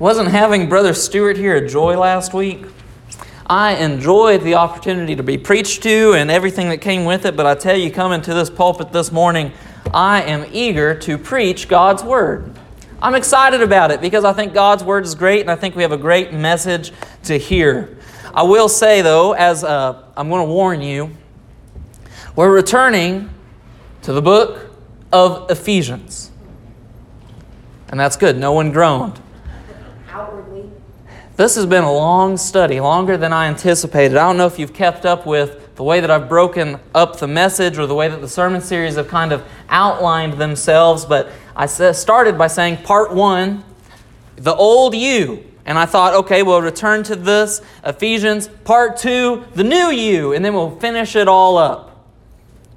Wasn't having Brother Stewart here a joy last week? I enjoyed the opportunity to be preached to and everything that came with it, but I tell you, coming to this pulpit this morning, I am eager to preach God's Word. I'm excited about it because I think God's Word is great and I think we have a great message to hear. I will say, though, as uh, I'm going to warn you, we're returning to the book of Ephesians. And that's good. No one groaned. This has been a long study, longer than I anticipated. I don't know if you've kept up with the way that I've broken up the message or the way that the sermon series have kind of outlined themselves, but I started by saying part one, the old you. And I thought, okay, we'll return to this, Ephesians. Part two, the new you, and then we'll finish it all up.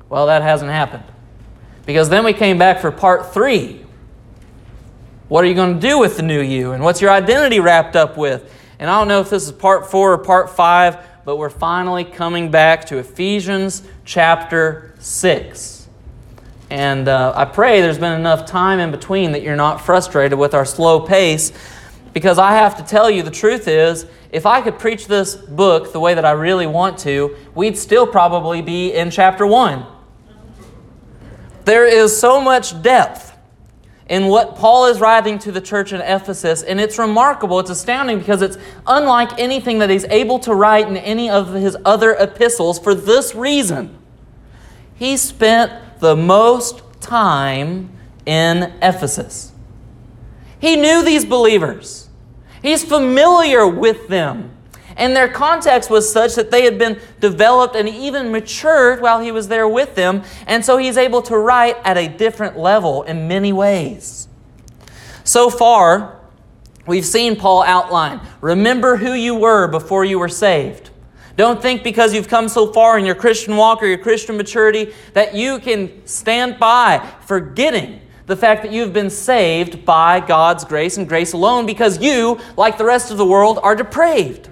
Well, that hasn't happened. Because then we came back for part three. What are you going to do with the new you? And what's your identity wrapped up with? And I don't know if this is part four or part five, but we're finally coming back to Ephesians chapter 6. And uh, I pray there's been enough time in between that you're not frustrated with our slow pace because I have to tell you the truth is, if I could preach this book the way that I really want to, we'd still probably be in chapter 1. There is so much depth in what Paul is writing to the church in Ephesus, and it's remarkable, it's astounding because it's unlike anything that he's able to write in any of his other epistles for this reason. He spent the most time in Ephesus. He knew these believers. He's familiar with them. And their context was such that they had been developed and even matured while he was there with them. And so he's able to write at a different level in many ways. So far, we've seen Paul outline remember who you were before you were saved. Don't think because you've come so far in your Christian walk or your Christian maturity that you can stand by forgetting the fact that you've been saved by God's grace and grace alone because you, like the rest of the world, are depraved.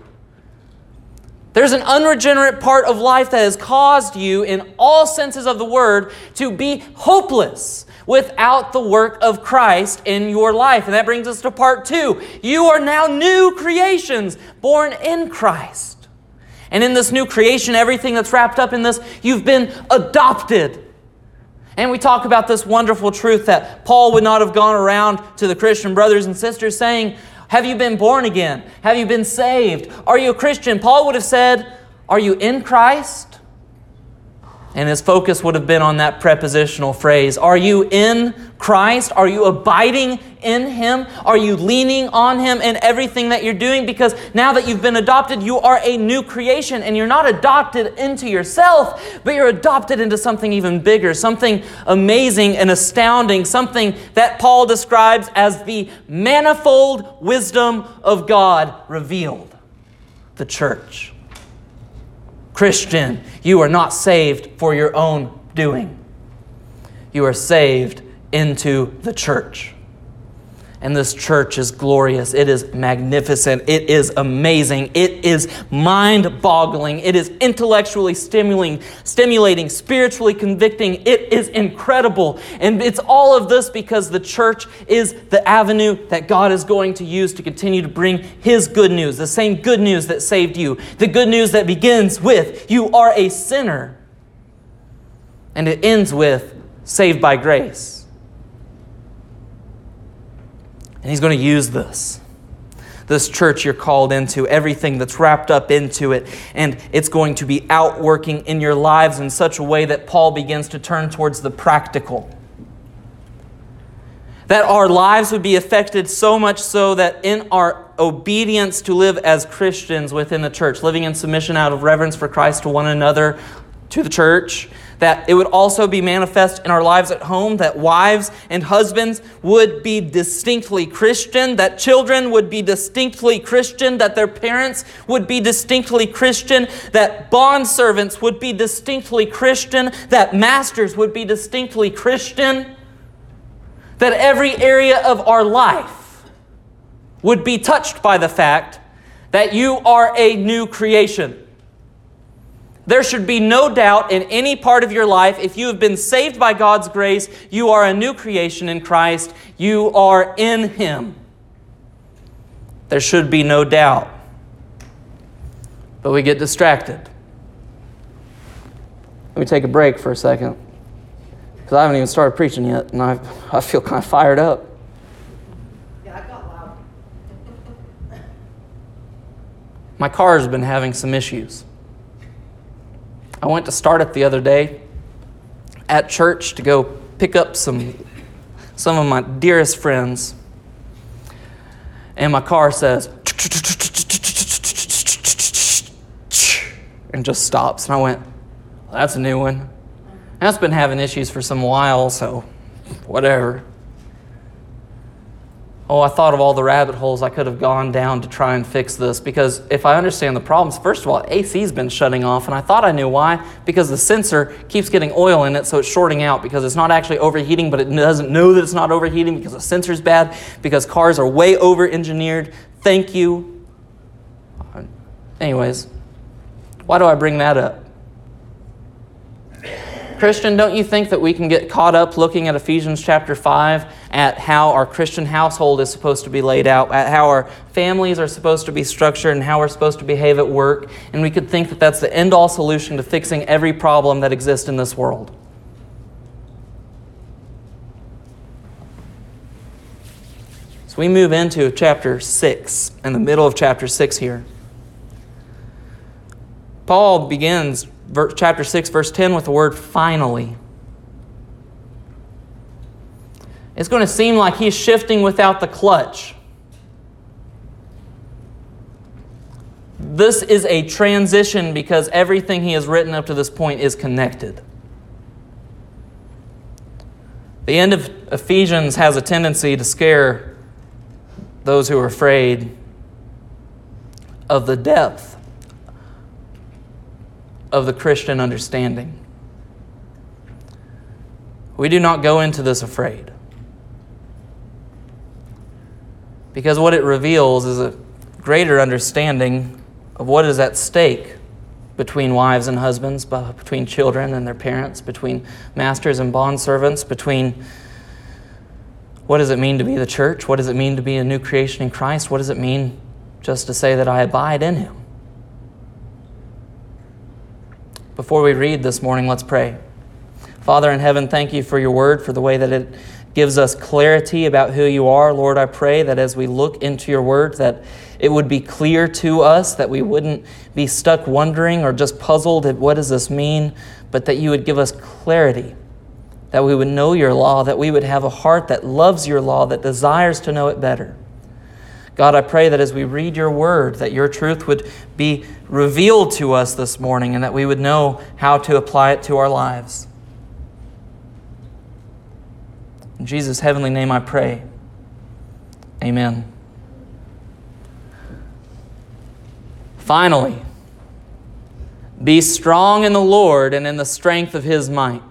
There's an unregenerate part of life that has caused you, in all senses of the word, to be hopeless without the work of Christ in your life. And that brings us to part two. You are now new creations, born in Christ. And in this new creation, everything that's wrapped up in this, you've been adopted. And we talk about this wonderful truth that Paul would not have gone around to the Christian brothers and sisters saying, have you been born again? Have you been saved? Are you a Christian? Paul would have said, Are you in Christ? And his focus would have been on that prepositional phrase Are you in Christ? Are you abiding in Him? Are you leaning on Him in everything that you're doing? Because now that you've been adopted, you are a new creation and you're not adopted into yourself, but you're adopted into something even bigger, something amazing and astounding, something that Paul describes as the manifold wisdom of God revealed the church. Christian, you are not saved for your own doing. You are saved into the church. And this church is glorious. It is magnificent. It is amazing. It is mind boggling. It is intellectually stimulating, stimulating, spiritually convicting. It is incredible. And it's all of this because the church is the avenue that God is going to use to continue to bring His good news, the same good news that saved you, the good news that begins with, You are a sinner, and it ends with, Saved by grace. And He's going to use this. This church you're called into, everything that's wrapped up into it, and it's going to be outworking in your lives in such a way that Paul begins to turn towards the practical. That our lives would be affected so much so that in our obedience to live as Christians within the church, living in submission out of reverence for Christ to one another, to the church, that it would also be manifest in our lives at home, that wives and husbands would be distinctly Christian, that children would be distinctly Christian, that their parents would be distinctly Christian, that bond servants would be distinctly Christian, that masters would be distinctly Christian, that every area of our life would be touched by the fact that you are a new creation. There should be no doubt in any part of your life, if you have been saved by God's grace, you are a new creation in Christ, you are in Him. There should be no doubt. But we get distracted. Let me take a break for a second because I haven't even started preaching yet, and I, I feel kind of fired up. Yeah, I got loud. My car has been having some issues. I went to start it the other day at church to go pick up some some of my dearest friends. And my car says and just stops. And I went, well, that's a new one. That's been having issues for some while, so whatever. Oh, I thought of all the rabbit holes I could have gone down to try and fix this because if I understand the problems, first of all, AC's been shutting off, and I thought I knew why because the sensor keeps getting oil in it, so it's shorting out because it's not actually overheating, but it doesn't know that it's not overheating because the sensor's bad, because cars are way over engineered. Thank you. Anyways, why do I bring that up? Christian, don't you think that we can get caught up looking at Ephesians chapter 5 at how our Christian household is supposed to be laid out, at how our families are supposed to be structured, and how we're supposed to behave at work? And we could think that that's the end all solution to fixing every problem that exists in this world. So we move into chapter 6, in the middle of chapter 6 here. Paul begins chapter 6, verse 10, with the word finally. It's going to seem like he's shifting without the clutch. This is a transition because everything he has written up to this point is connected. The end of Ephesians has a tendency to scare those who are afraid of the depth of the Christian understanding. We do not go into this afraid. Because what it reveals is a greater understanding of what is at stake between wives and husbands, between children and their parents, between masters and bondservants, between what does it mean to be the church? What does it mean to be a new creation in Christ? What does it mean just to say that I abide in Him? Before we read this morning, let's pray. Father in heaven, thank you for your word, for the way that it gives us clarity about who you are. Lord, I pray that as we look into your word, that it would be clear to us, that we wouldn't be stuck wondering or just puzzled at what does this mean, but that you would give us clarity, that we would know your law, that we would have a heart that loves your law, that desires to know it better. God, I pray that as we read your word, that your truth would be revealed to us this morning and that we would know how to apply it to our lives. In Jesus' heavenly name I pray. Amen. Finally, be strong in the Lord and in the strength of his might.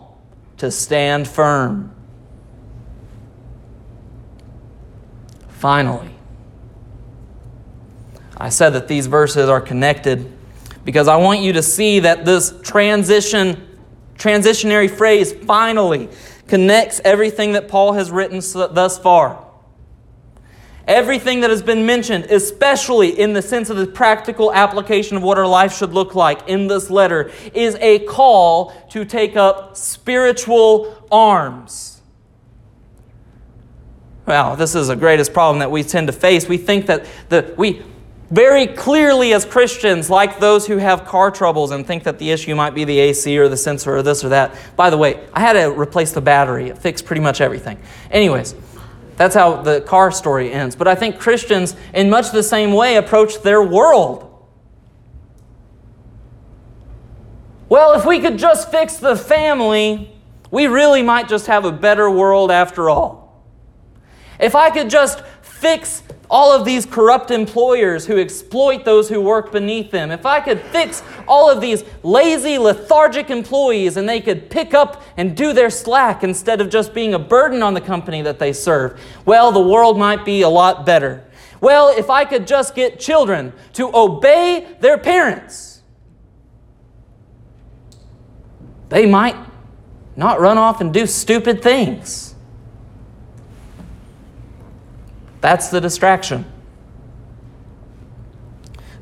to stand firm. Finally, I said that these verses are connected because I want you to see that this transition transitionary phrase finally connects everything that Paul has written thus far. Everything that has been mentioned, especially in the sense of the practical application of what our life should look like in this letter, is a call to take up spiritual arms. Well, this is the greatest problem that we tend to face. We think that the, we very clearly, as Christians, like those who have car troubles and think that the issue might be the AC or the sensor or this or that. By the way, I had to replace the battery, it fixed pretty much everything. Anyways, that's how the car story ends. But I think Christians, in much the same way, approach their world. Well, if we could just fix the family, we really might just have a better world after all. If I could just fix all of these corrupt employers who exploit those who work beneath them, if I could fix all of these lazy, lethargic employees and they could pick up and do their slack instead of just being a burden on the company that they serve, well, the world might be a lot better. Well, if I could just get children to obey their parents, they might not run off and do stupid things. That's the distraction.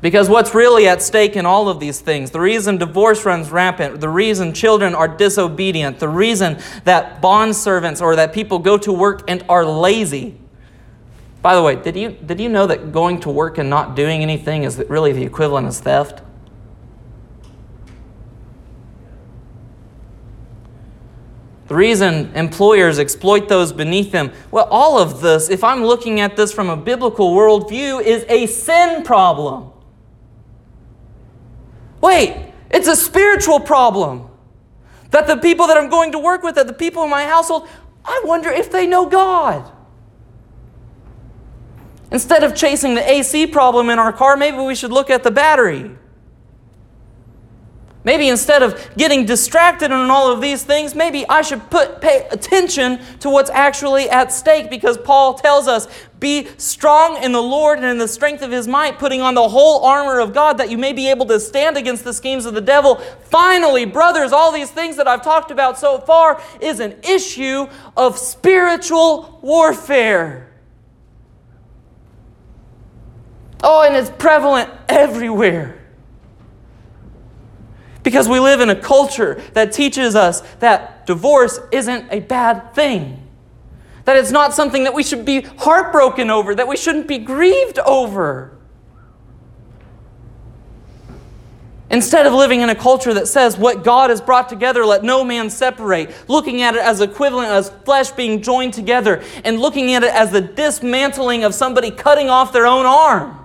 Because what's really at stake in all of these things, the reason divorce runs rampant, the reason children are disobedient, the reason that bond servants or that people go to work and are lazy. By the way, did you, did you know that going to work and not doing anything is really the equivalent of theft? The reason employers exploit those beneath them, well, all of this, if I'm looking at this from a biblical worldview, is a sin problem. Wait, it's a spiritual problem. That the people that I'm going to work with, that the people in my household, I wonder if they know God. Instead of chasing the AC problem in our car, maybe we should look at the battery. Maybe instead of getting distracted on all of these things, maybe I should put pay attention to what's actually at stake because Paul tells us, "Be strong in the Lord and in the strength of his might, putting on the whole armor of God that you may be able to stand against the schemes of the devil." Finally, brothers, all these things that I've talked about so far is an issue of spiritual warfare. Oh, and it's prevalent everywhere. Because we live in a culture that teaches us that divorce isn't a bad thing. That it's not something that we should be heartbroken over, that we shouldn't be grieved over. Instead of living in a culture that says what God has brought together, let no man separate, looking at it as equivalent as flesh being joined together, and looking at it as the dismantling of somebody cutting off their own arm.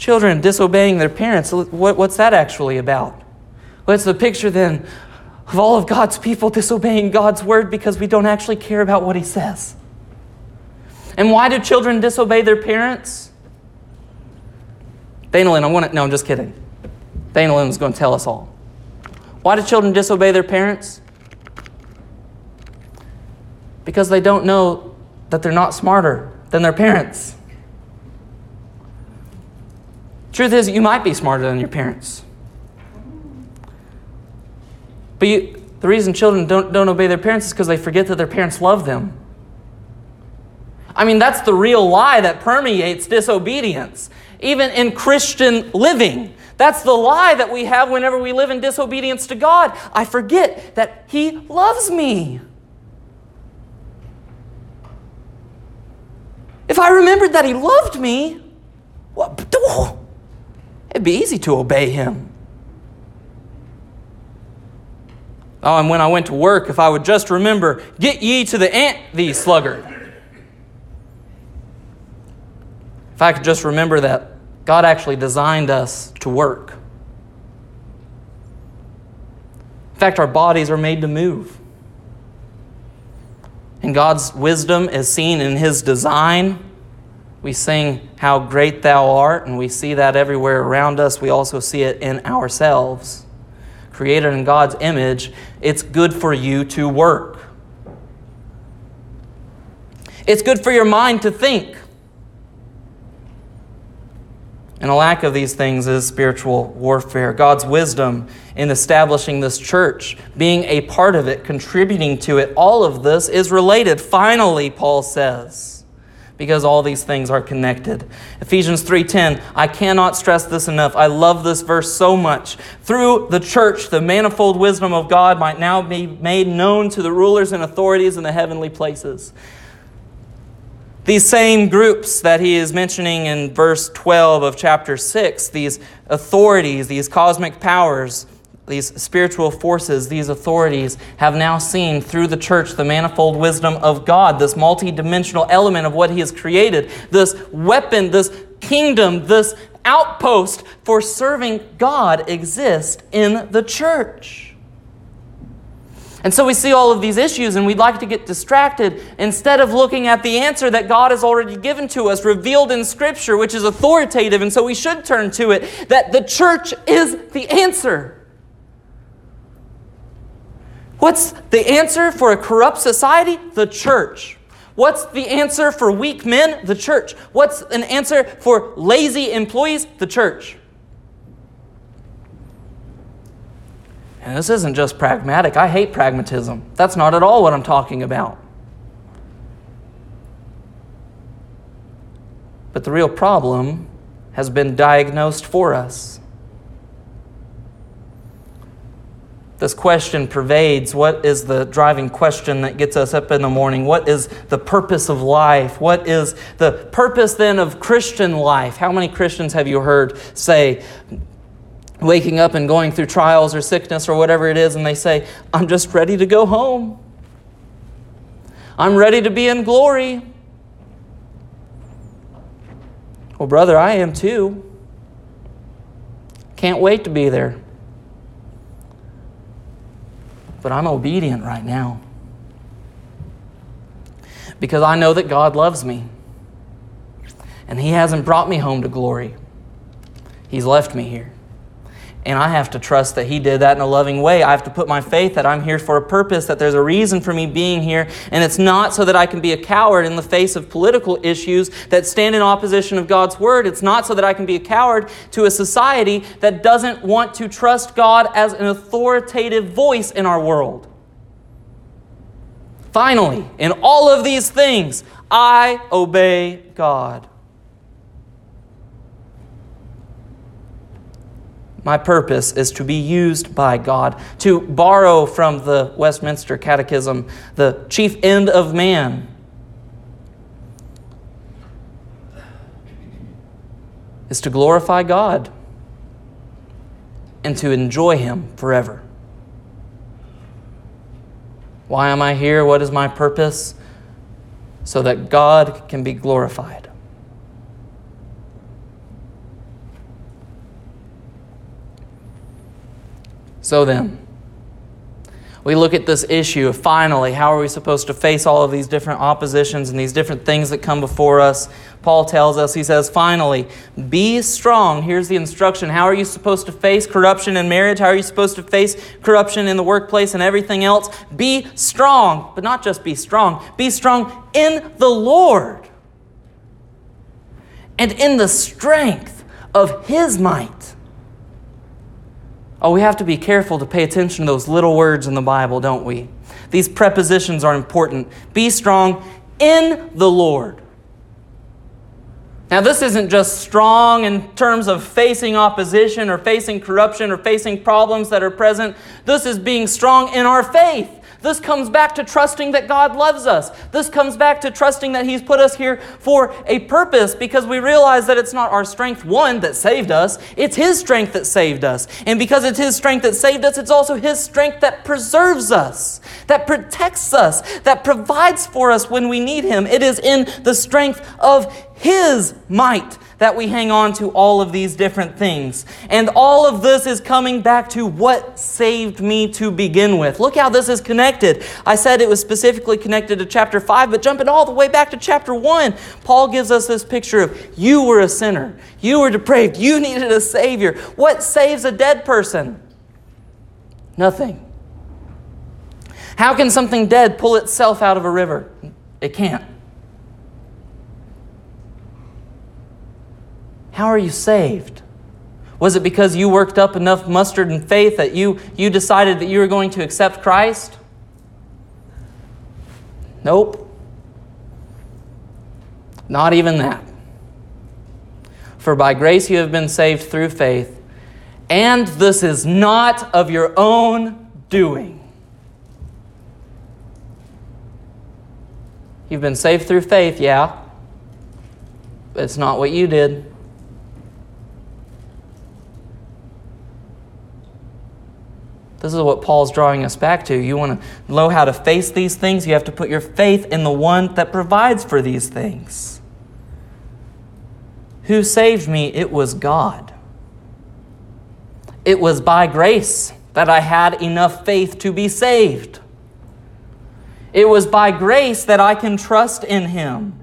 Children disobeying their parents. What, what's that actually about? What's the picture then of all of God's people disobeying God's word because we don't actually care about what He says? And why do children disobey their parents? Dana Lynn, I'm going to, no, I'm just kidding. Dana is going to tell us all. Why do children disobey their parents? Because they don't know that they're not smarter than their parents. Truth is, you might be smarter than your parents. But you, the reason children don't, don't obey their parents is because they forget that their parents love them. I mean, that's the real lie that permeates disobedience, even in Christian living. That's the lie that we have whenever we live in disobedience to God. I forget that He loves me. If I remembered that He loved me, what? It'd be easy to obey him. Oh, and when I went to work, if I would just remember, get ye to the ant thee sluggard. If I could just remember that God actually designed us to work. In fact, our bodies are made to move. And God's wisdom is seen in His design we sing, How Great Thou Art, and we see that everywhere around us. We also see it in ourselves. Created in God's image, it's good for you to work. It's good for your mind to think. And a lack of these things is spiritual warfare. God's wisdom in establishing this church, being a part of it, contributing to it, all of this is related. Finally, Paul says because all these things are connected. Ephesians 3:10, I cannot stress this enough. I love this verse so much. Through the church, the manifold wisdom of God might now be made known to the rulers and authorities in the heavenly places. These same groups that he is mentioning in verse 12 of chapter 6, these authorities, these cosmic powers, these spiritual forces, these authorities, have now seen through the church the manifold wisdom of God, this multidimensional element of what He has created, this weapon, this kingdom, this outpost for serving God exists in the church. And so we see all of these issues and we'd like to get distracted instead of looking at the answer that God has already given to us, revealed in Scripture, which is authoritative, and so we should turn to it, that the church is the answer. What's the answer for a corrupt society? The church. What's the answer for weak men? The church. What's an answer for lazy employees? The church. And this isn't just pragmatic. I hate pragmatism. That's not at all what I'm talking about. But the real problem has been diagnosed for us. This question pervades what is the driving question that gets us up in the morning? What is the purpose of life? What is the purpose then of Christian life? How many Christians have you heard say, waking up and going through trials or sickness or whatever it is, and they say, I'm just ready to go home. I'm ready to be in glory. Well, brother, I am too. Can't wait to be there. But I'm obedient right now. Because I know that God loves me. And He hasn't brought me home to glory, He's left me here. And I have to trust that He did that in a loving way. I have to put my faith that I'm here for a purpose, that there's a reason for me being here. And it's not so that I can be a coward in the face of political issues that stand in opposition of God's Word. It's not so that I can be a coward to a society that doesn't want to trust God as an authoritative voice in our world. Finally, in all of these things, I obey God. My purpose is to be used by God. To borrow from the Westminster Catechism, the chief end of man is to glorify God and to enjoy Him forever. Why am I here? What is my purpose? So that God can be glorified. So then, we look at this issue of finally, how are we supposed to face all of these different oppositions and these different things that come before us? Paul tells us, he says, finally, be strong. Here's the instruction. How are you supposed to face corruption in marriage? How are you supposed to face corruption in the workplace and everything else? Be strong, but not just be strong, be strong in the Lord and in the strength of His might. Oh, we have to be careful to pay attention to those little words in the Bible, don't we? These prepositions are important. Be strong in the Lord. Now, this isn't just strong in terms of facing opposition or facing corruption or facing problems that are present. This is being strong in our faith. This comes back to trusting that God loves us. This comes back to trusting that He's put us here for a purpose because we realize that it's not our strength, one, that saved us, it's His strength that saved us. And because it's His strength that saved us, it's also His strength that preserves us, that protects us, that provides for us when we need Him. It is in the strength of His might that we hang on to all of these different things. And all of this is coming back to what saved me to begin with. Look how this is connected. I said it was specifically connected to chapter 5, but jumping all the way back to chapter 1, Paul gives us this picture of you were a sinner, you were depraved, you needed a Savior. What saves a dead person? Nothing. How can something dead pull itself out of a river? It can't. How are you saved? Was it because you worked up enough mustard and faith that you, you decided that you were going to accept Christ? Nope. Not even that. For by grace you have been saved through faith, and this is not of your own doing. You've been saved through faith, yeah, but it's not what you did. This is what Paul's drawing us back to. You want to know how to face these things? You have to put your faith in the one that provides for these things. Who saved me? It was God. It was by grace that I had enough faith to be saved. It was by grace that I can trust in him.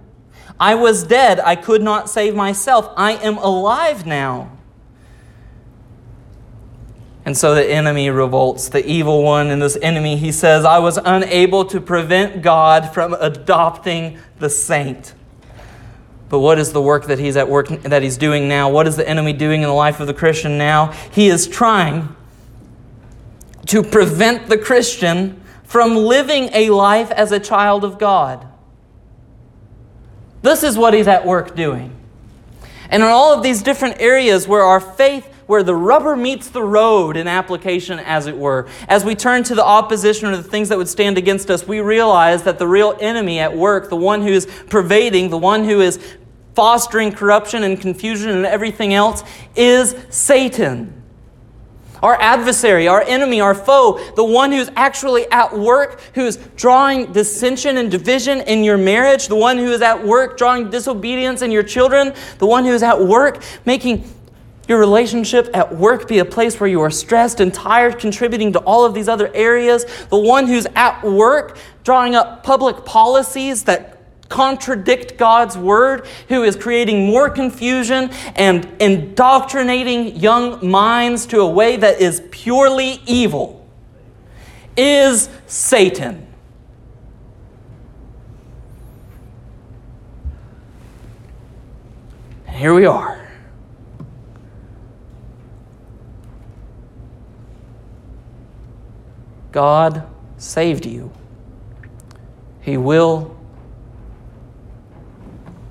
I was dead. I could not save myself. I am alive now. And so the enemy revolts, the evil one and this enemy. He says, I was unable to prevent God from adopting the saint. But what is the work that he's at work that he's doing now? What is the enemy doing in the life of the Christian now? He is trying to prevent the Christian from living a life as a child of God. This is what he's at work doing. And in all of these different areas where our faith, where the rubber meets the road in application, as it were, as we turn to the opposition or the things that would stand against us, we realize that the real enemy at work, the one who is pervading, the one who is fostering corruption and confusion and everything else, is Satan. Our adversary, our enemy, our foe, the one who's actually at work, who's drawing dissension and division in your marriage, the one who is at work drawing disobedience in your children, the one who is at work making your relationship at work be a place where you are stressed and tired, contributing to all of these other areas, the one who's at work drawing up public policies that contradict God's word, who is creating more confusion and indoctrinating young minds to a way that is purely evil, is Satan. Here we are. God saved you. He will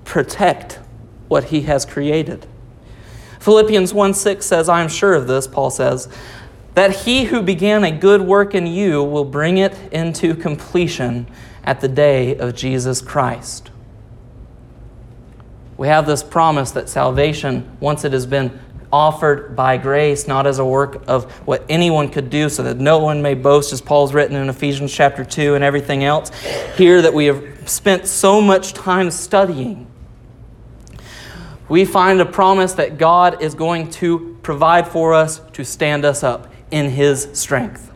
protect what he has created. Philippians 1 6 says, I am sure of this, Paul says, that he who began a good work in you will bring it into completion at the day of Jesus Christ. We have this promise that salvation, once it has been offered by grace, not as a work of what anyone could do, so that no one may boast, as Paul's written in Ephesians chapter 2 and everything else. Here that we have spent so much time studying we find a promise that God is going to provide for us to stand us up in His strength.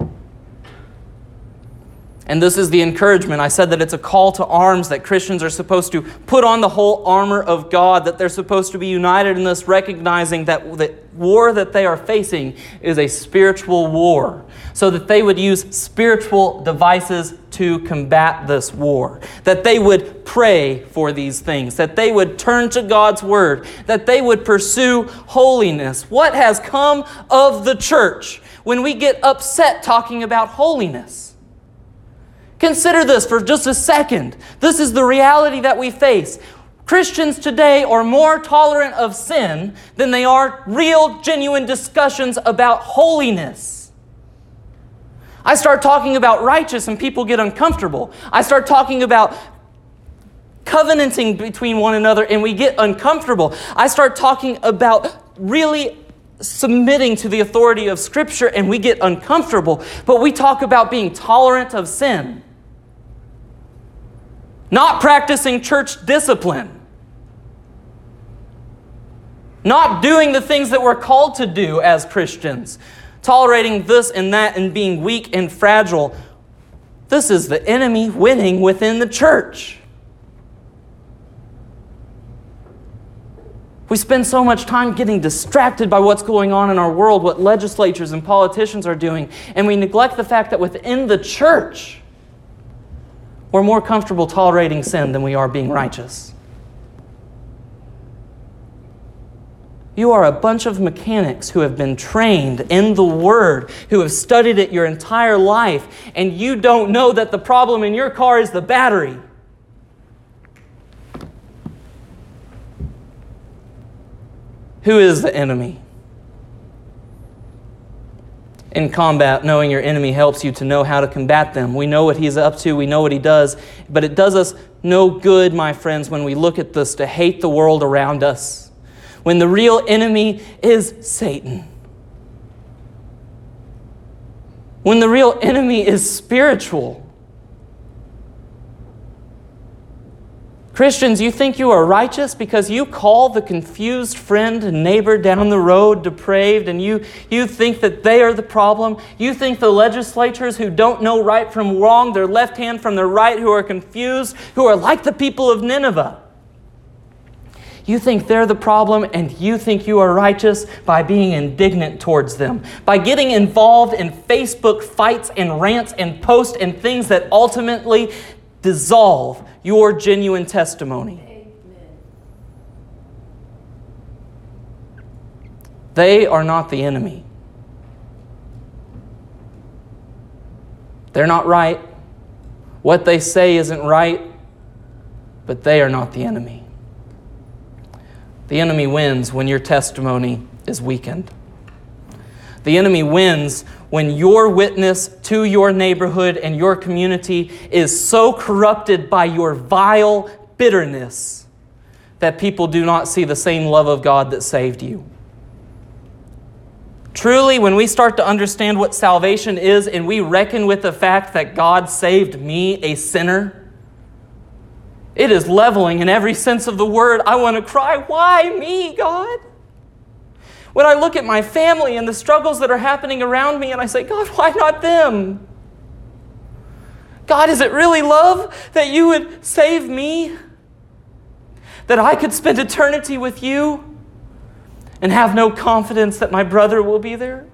And this is the encouragement. I said that it's a call to arms, that Christians are supposed to put on the whole armor of God, that they're supposed to be united in this, recognizing that the war that they are facing is a spiritual war, so that they would use spiritual devices to combat this war, that they would pray for these things, that they would turn to God's word, that they would pursue holiness. What has come of the church when we get upset talking about holiness? Consider this for just a second. This is the reality that we face. Christians today are more tolerant of sin than they are real, genuine discussions about holiness. I start talking about righteous and people get uncomfortable. I start talking about covenanting between one another and we get uncomfortable. I start talking about really submitting to the authority of Scripture and we get uncomfortable. But we talk about being tolerant of sin not practicing church discipline, not doing the things that we're called to do as Christians, tolerating this and that and being weak and fragile. This is the enemy winning within the church. We spend so much time getting distracted by what's going on in our world, what legislatures and politicians are doing, and we neglect the fact that within the church, we're more comfortable tolerating sin than we are being righteous. You are a bunch of mechanics who have been trained in the Word, who have studied it your entire life, and you don't know that the problem in your car is the battery. Who is the enemy? In combat, knowing your enemy helps you to know how to combat them. We know what he's up to, we know what he does, but it does us no good, my friends, when we look at this to hate the world around us. When the real enemy is Satan. When the real enemy is spiritual. Christians, you think you are righteous because you call the confused friend and neighbor down the road depraved, and you, you think that they are the problem. You think the legislators who don't know right from wrong, their left hand from their right, who are confused, who are like the people of Nineveh. You think they're the problem, and you think you are righteous by being indignant towards them, by getting involved in Facebook fights and rants and posts and things that ultimately dissolve your genuine testimony. They are not the enemy. They're not right. What they say isn't right, but they are not the enemy. The enemy wins when your testimony is weakened. The enemy wins when your witness to your neighborhood and your community is so corrupted by your vile bitterness that people do not see the same love of God that saved you. Truly, when we start to understand what salvation is and we reckon with the fact that God saved me, a sinner, it is leveling in every sense of the word. I want to cry, Why me, God? When I look at my family and the struggles that are happening around me, and I say, God, why not them? God, is it really love that you would save me? That I could spend eternity with you and have no confidence that my brother will be there?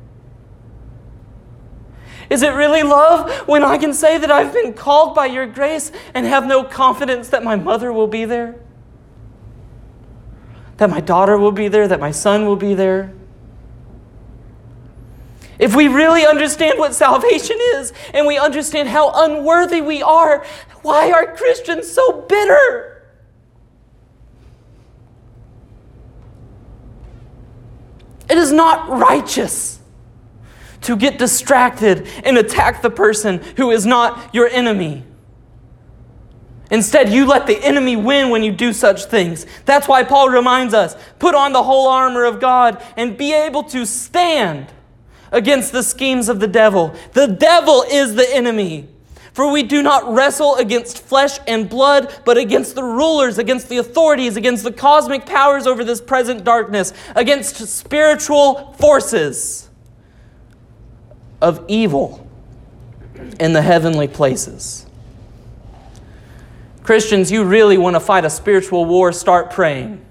Is it really love when I can say that I've been called by your grace and have no confidence that my mother will be there? That my daughter will be there, that my son will be there. If we really understand what salvation is and we understand how unworthy we are, why are Christians so bitter? It is not righteous to get distracted and attack the person who is not your enemy. Instead, you let the enemy win when you do such things. That's why Paul reminds us put on the whole armor of God and be able to stand against the schemes of the devil. The devil is the enemy. For we do not wrestle against flesh and blood, but against the rulers, against the authorities, against the cosmic powers over this present darkness, against spiritual forces of evil in the heavenly places. Christians, you really want to fight a spiritual war, start praying.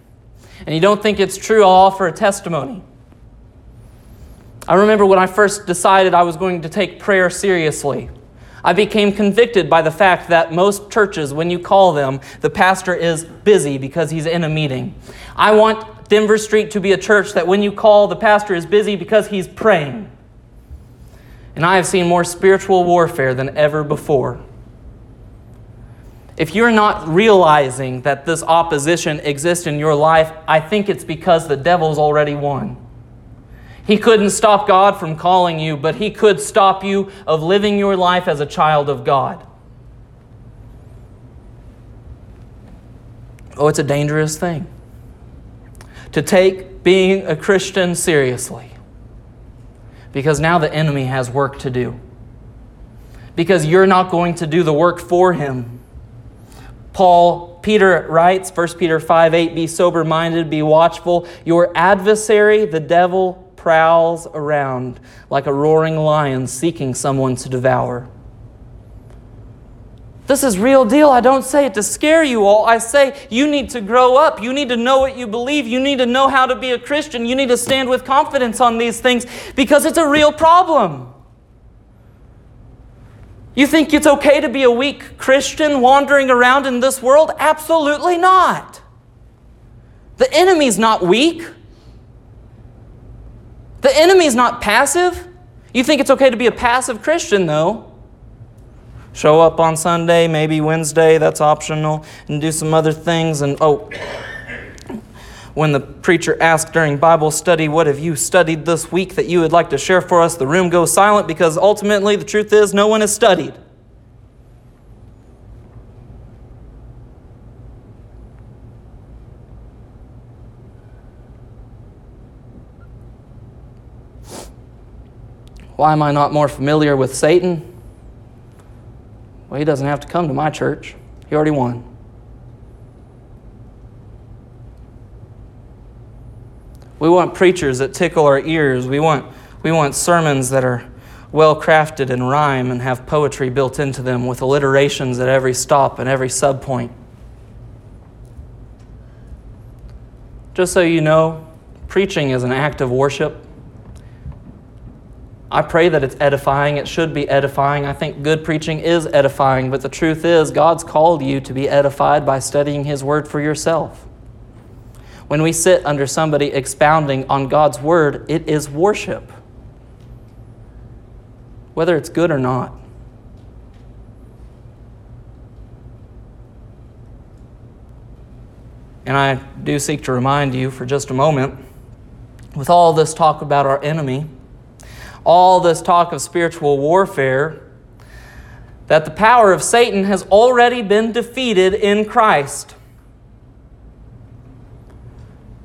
And you don't think it's true, I'll offer a testimony. I remember when I first decided I was going to take prayer seriously. I became convicted by the fact that most churches, when you call them, the pastor is busy because he's in a meeting. I want Denver Street to be a church that when you call, the pastor is busy because he's praying. And I have seen more spiritual warfare than ever before if you're not realizing that this opposition exists in your life, I think it's because the devil's already won. He couldn't stop God from calling you, but he could stop you of living your life as a child of God. Oh, it's a dangerous thing to take being a Christian seriously because now the enemy has work to do. Because you're not going to do the work for him Paul, Peter writes, 1 Peter 5 8, be sober minded, be watchful. Your adversary, the devil, prowls around like a roaring lion seeking someone to devour. This is real deal. I don't say it to scare you all. I say you need to grow up. You need to know what you believe. You need to know how to be a Christian. You need to stand with confidence on these things because it's a real problem. You think it's okay to be a weak Christian wandering around in this world? Absolutely not. The enemy's not weak. The enemy's not passive. You think it's okay to be a passive Christian, though. Show up on Sunday, maybe Wednesday, that's optional, and do some other things. And oh, when the preacher asks during Bible study, What have you studied this week that you would like to share for us? the room goes silent because ultimately the truth is no one has studied. Why am I not more familiar with Satan? Well, he doesn't have to come to my church, he already won. We want preachers that tickle our ears. We want, we want sermons that are well crafted in rhyme and have poetry built into them with alliterations at every stop and every subpoint. Just so you know, preaching is an act of worship. I pray that it's edifying. It should be edifying. I think good preaching is edifying, but the truth is, God's called you to be edified by studying His Word for yourself. When we sit under somebody expounding on God's Word, it is worship, whether it's good or not. And I do seek to remind you for just a moment with all this talk about our enemy, all this talk of spiritual warfare, that the power of Satan has already been defeated in Christ.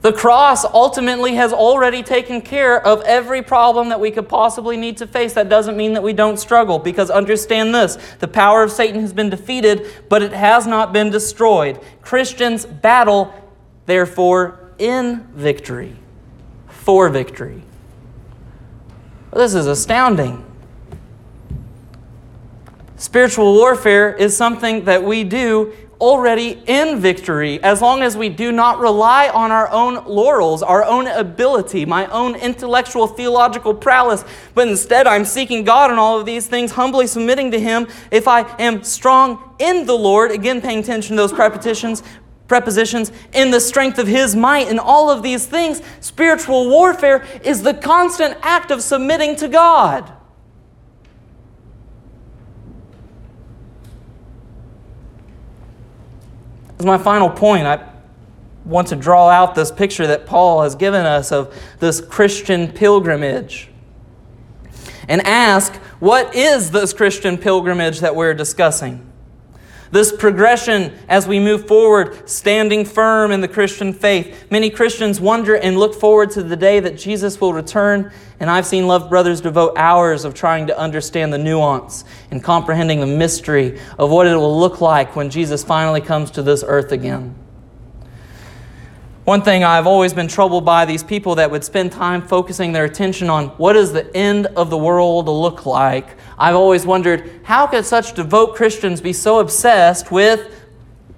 The cross ultimately has already taken care of every problem that we could possibly need to face. That doesn't mean that we don't struggle, because understand this the power of Satan has been defeated, but it has not been destroyed. Christians battle, therefore, in victory, for victory. This is astounding. Spiritual warfare is something that we do already in victory as long as we do not rely on our own laurels, our own ability, my own intellectual theological prowess, but instead I'm seeking God in all of these things, humbly submitting to Him. If I am strong in the Lord, again paying attention to those prepositions, prepositions, in the strength of His might, in all of these things, spiritual warfare is the constant act of submitting to God. As my final point, I want to draw out this picture that Paul has given us of this Christian pilgrimage and ask what is this Christian pilgrimage that we're discussing? This progression as we move forward, standing firm in the Christian faith. Many Christians wonder and look forward to the day that Jesus will return, and I've seen loved brothers devote hours of trying to understand the nuance and comprehending the mystery of what it will look like when Jesus finally comes to this earth again. One thing I've always been troubled by these people that would spend time focusing their attention on what does the end of the world look like. I've always wondered how could such devout Christians be so obsessed with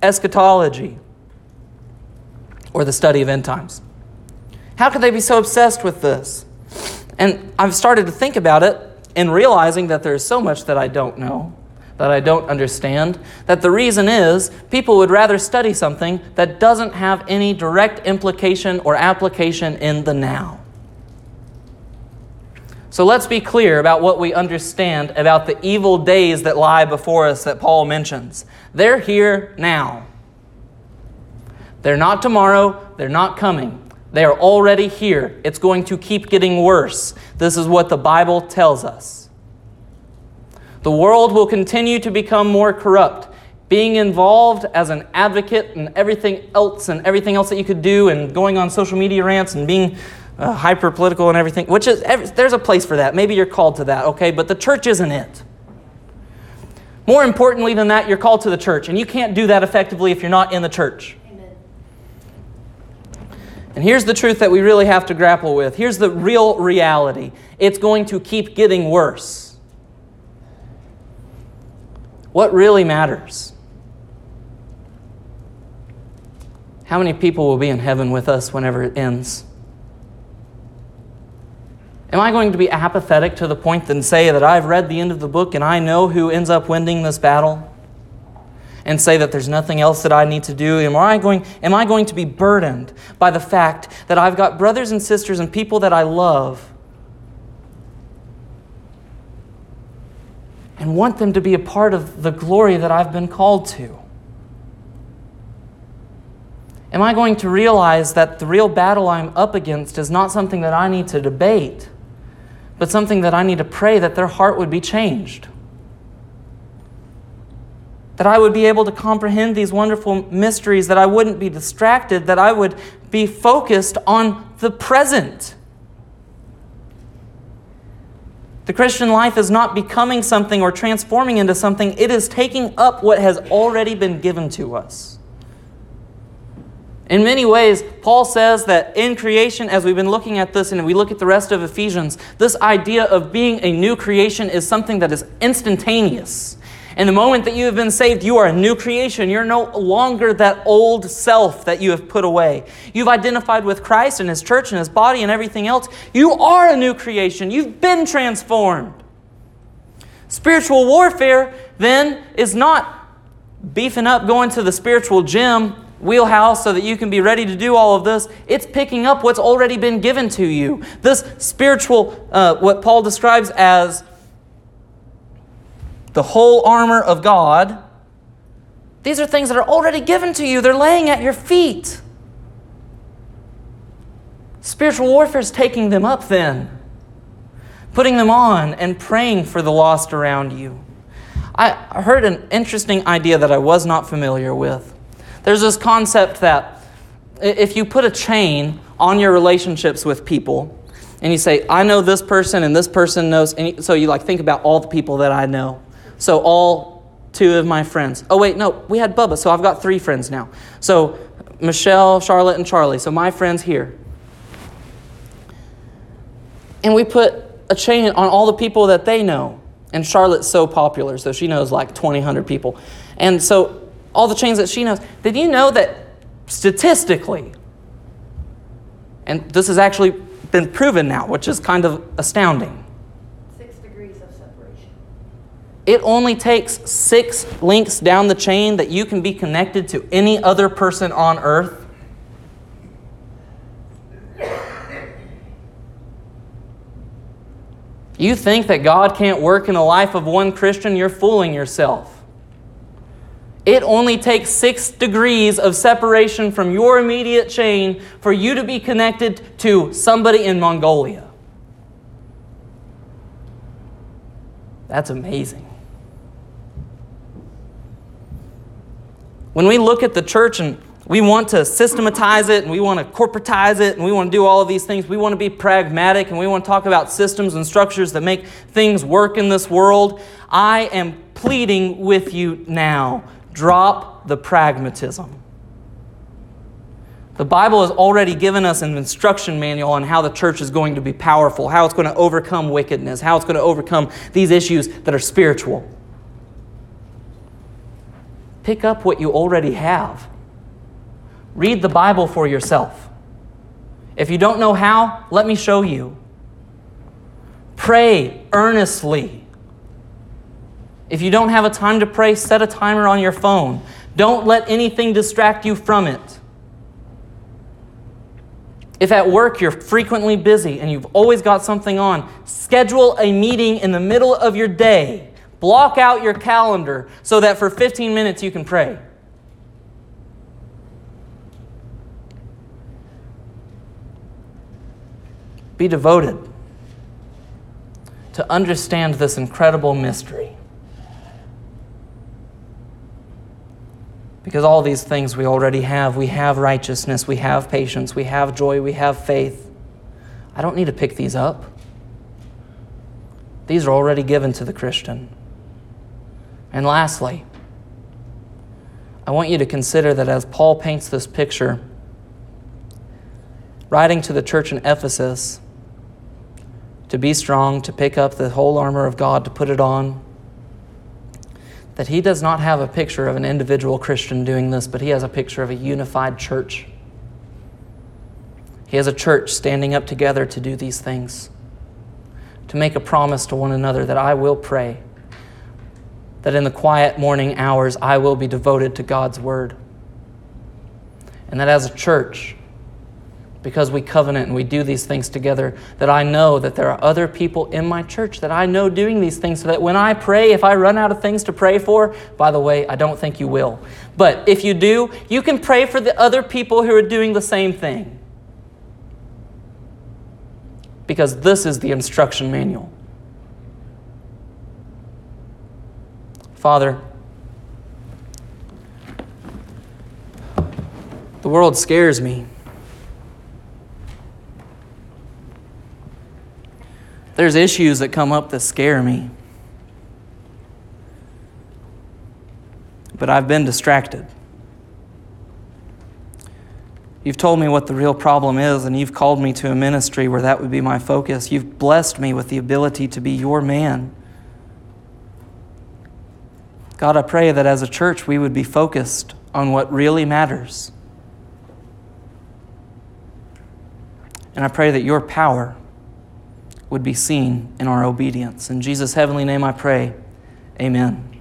eschatology or the study of end times? How could they be so obsessed with this? And I've started to think about it and realizing that there's so much that I don't know that I don't understand. That the reason is people would rather study something that doesn't have any direct implication or application in the now. So let's be clear about what we understand about the evil days that lie before us that Paul mentions. They're here now. They're not tomorrow, they're not coming. They are already here. It's going to keep getting worse. This is what the Bible tells us. The world will continue to become more corrupt. Being involved as an advocate and everything else and everything else that you could do and going on social media rants and being uh, hyper political and everything, which is, there's a place for that. Maybe you're called to that, okay? But the church isn't it. More importantly than that, you're called to the church, and you can't do that effectively if you're not in the church. Amen. And here's the truth that we really have to grapple with. Here's the real reality it's going to keep getting worse. What really matters? How many people will be in heaven with us whenever it ends? Am I going to be apathetic to the point and say that I've read the end of the book and I know who ends up winning this battle? And say that there's nothing else that I need to do? Am I, going, am I going to be burdened by the fact that I've got brothers and sisters and people that I love and want them to be a part of the glory that I've been called to? Am I going to realize that the real battle I'm up against is not something that I need to debate, but something that I need to pray that their heart would be changed? That I would be able to comprehend these wonderful mysteries, that I wouldn't be distracted, that I would be focused on the present the Christian life is not becoming something or transforming into something, it is taking up what has already been given to us. In many ways, Paul says that in creation, as we've been looking at this and we look at the rest of Ephesians, this idea of being a new creation is something that is instantaneous. In the moment that you have been saved, you are a new creation. You're no longer that old self that you have put away. You've identified with Christ and His church and His body and everything else. You are a new creation. You've been transformed. Spiritual warfare, then, is not beefing up going to the spiritual gym wheelhouse so that you can be ready to do all of this. It's picking up what's already been given to you. This spiritual, uh, what Paul describes as the whole armor of God, these are things that are already given to you. They're laying at your feet. Spiritual warfare is taking them up then, putting them on, and praying for the lost around you. I heard an interesting idea that I was not familiar with. There's this concept that if you put a chain on your relationships with people, and you say, I know this person and this person knows, and so you like think about all the people that I know. So all two of my friends. Oh, wait, no, we had Bubba, so I've got three friends now. So Michelle, Charlotte, and Charlie. So my friends here. And we put a chain on all the people that they know. And Charlotte's so popular, so she knows like 2,000 people. And so all the chains that she knows. Did you know that statistically, and this has actually been proven now, which is kind of astounding it only takes six links down the chain that you can be connected to any other person on earth. You think that God can't work in the life of one Christian? You're fooling yourself. It only takes six degrees of separation from your immediate chain for you to be connected to somebody in Mongolia. That's amazing. When we look at the church and we want to systematize it and we want to corporatize it and we want to do all of these things, we want to be pragmatic and we want to talk about systems and structures that make things work in this world, I am pleading with you now drop the pragmatism. The Bible has already given us an instruction manual on how the church is going to be powerful, how it's going to overcome wickedness, how it's going to overcome these issues that are spiritual. Pick up what you already have. Read the Bible for yourself. If you don't know how, let me show you. Pray earnestly. If you don't have a time to pray, set a timer on your phone. Don't let anything distract you from it. If at work you're frequently busy and you've always got something on, schedule a meeting in the middle of your day Block out your calendar so that for 15 minutes you can pray. Be devoted to understand this incredible mystery. Because all these things we already have. We have righteousness, we have patience, we have joy, we have faith. I don't need to pick these up. These are already given to the Christian. And lastly, I want you to consider that as Paul paints this picture, writing to the church in Ephesus, to be strong, to pick up the whole armor of God, to put it on, that he does not have a picture of an individual Christian doing this, but he has a picture of a unified church. He has a church standing up together to do these things, to make a promise to one another that I will pray that in the quiet morning hours I will be devoted to God's Word. And that as a church, because we covenant and we do these things together, that I know that there are other people in my church that I know doing these things so that when I pray, if I run out of things to pray for, by the way, I don't think you will. But if you do, you can pray for the other people who are doing the same thing. Because this is the instruction manual. Father, the world scares me. There's issues that come up that scare me. But I've been distracted. You've told me what the real problem is, and you've called me to a ministry where that would be my focus. You've blessed me with the ability to be your man. God, I pray that as a church we would be focused on what really matters. And I pray that your power would be seen in our obedience. In Jesus' heavenly name I pray. Amen.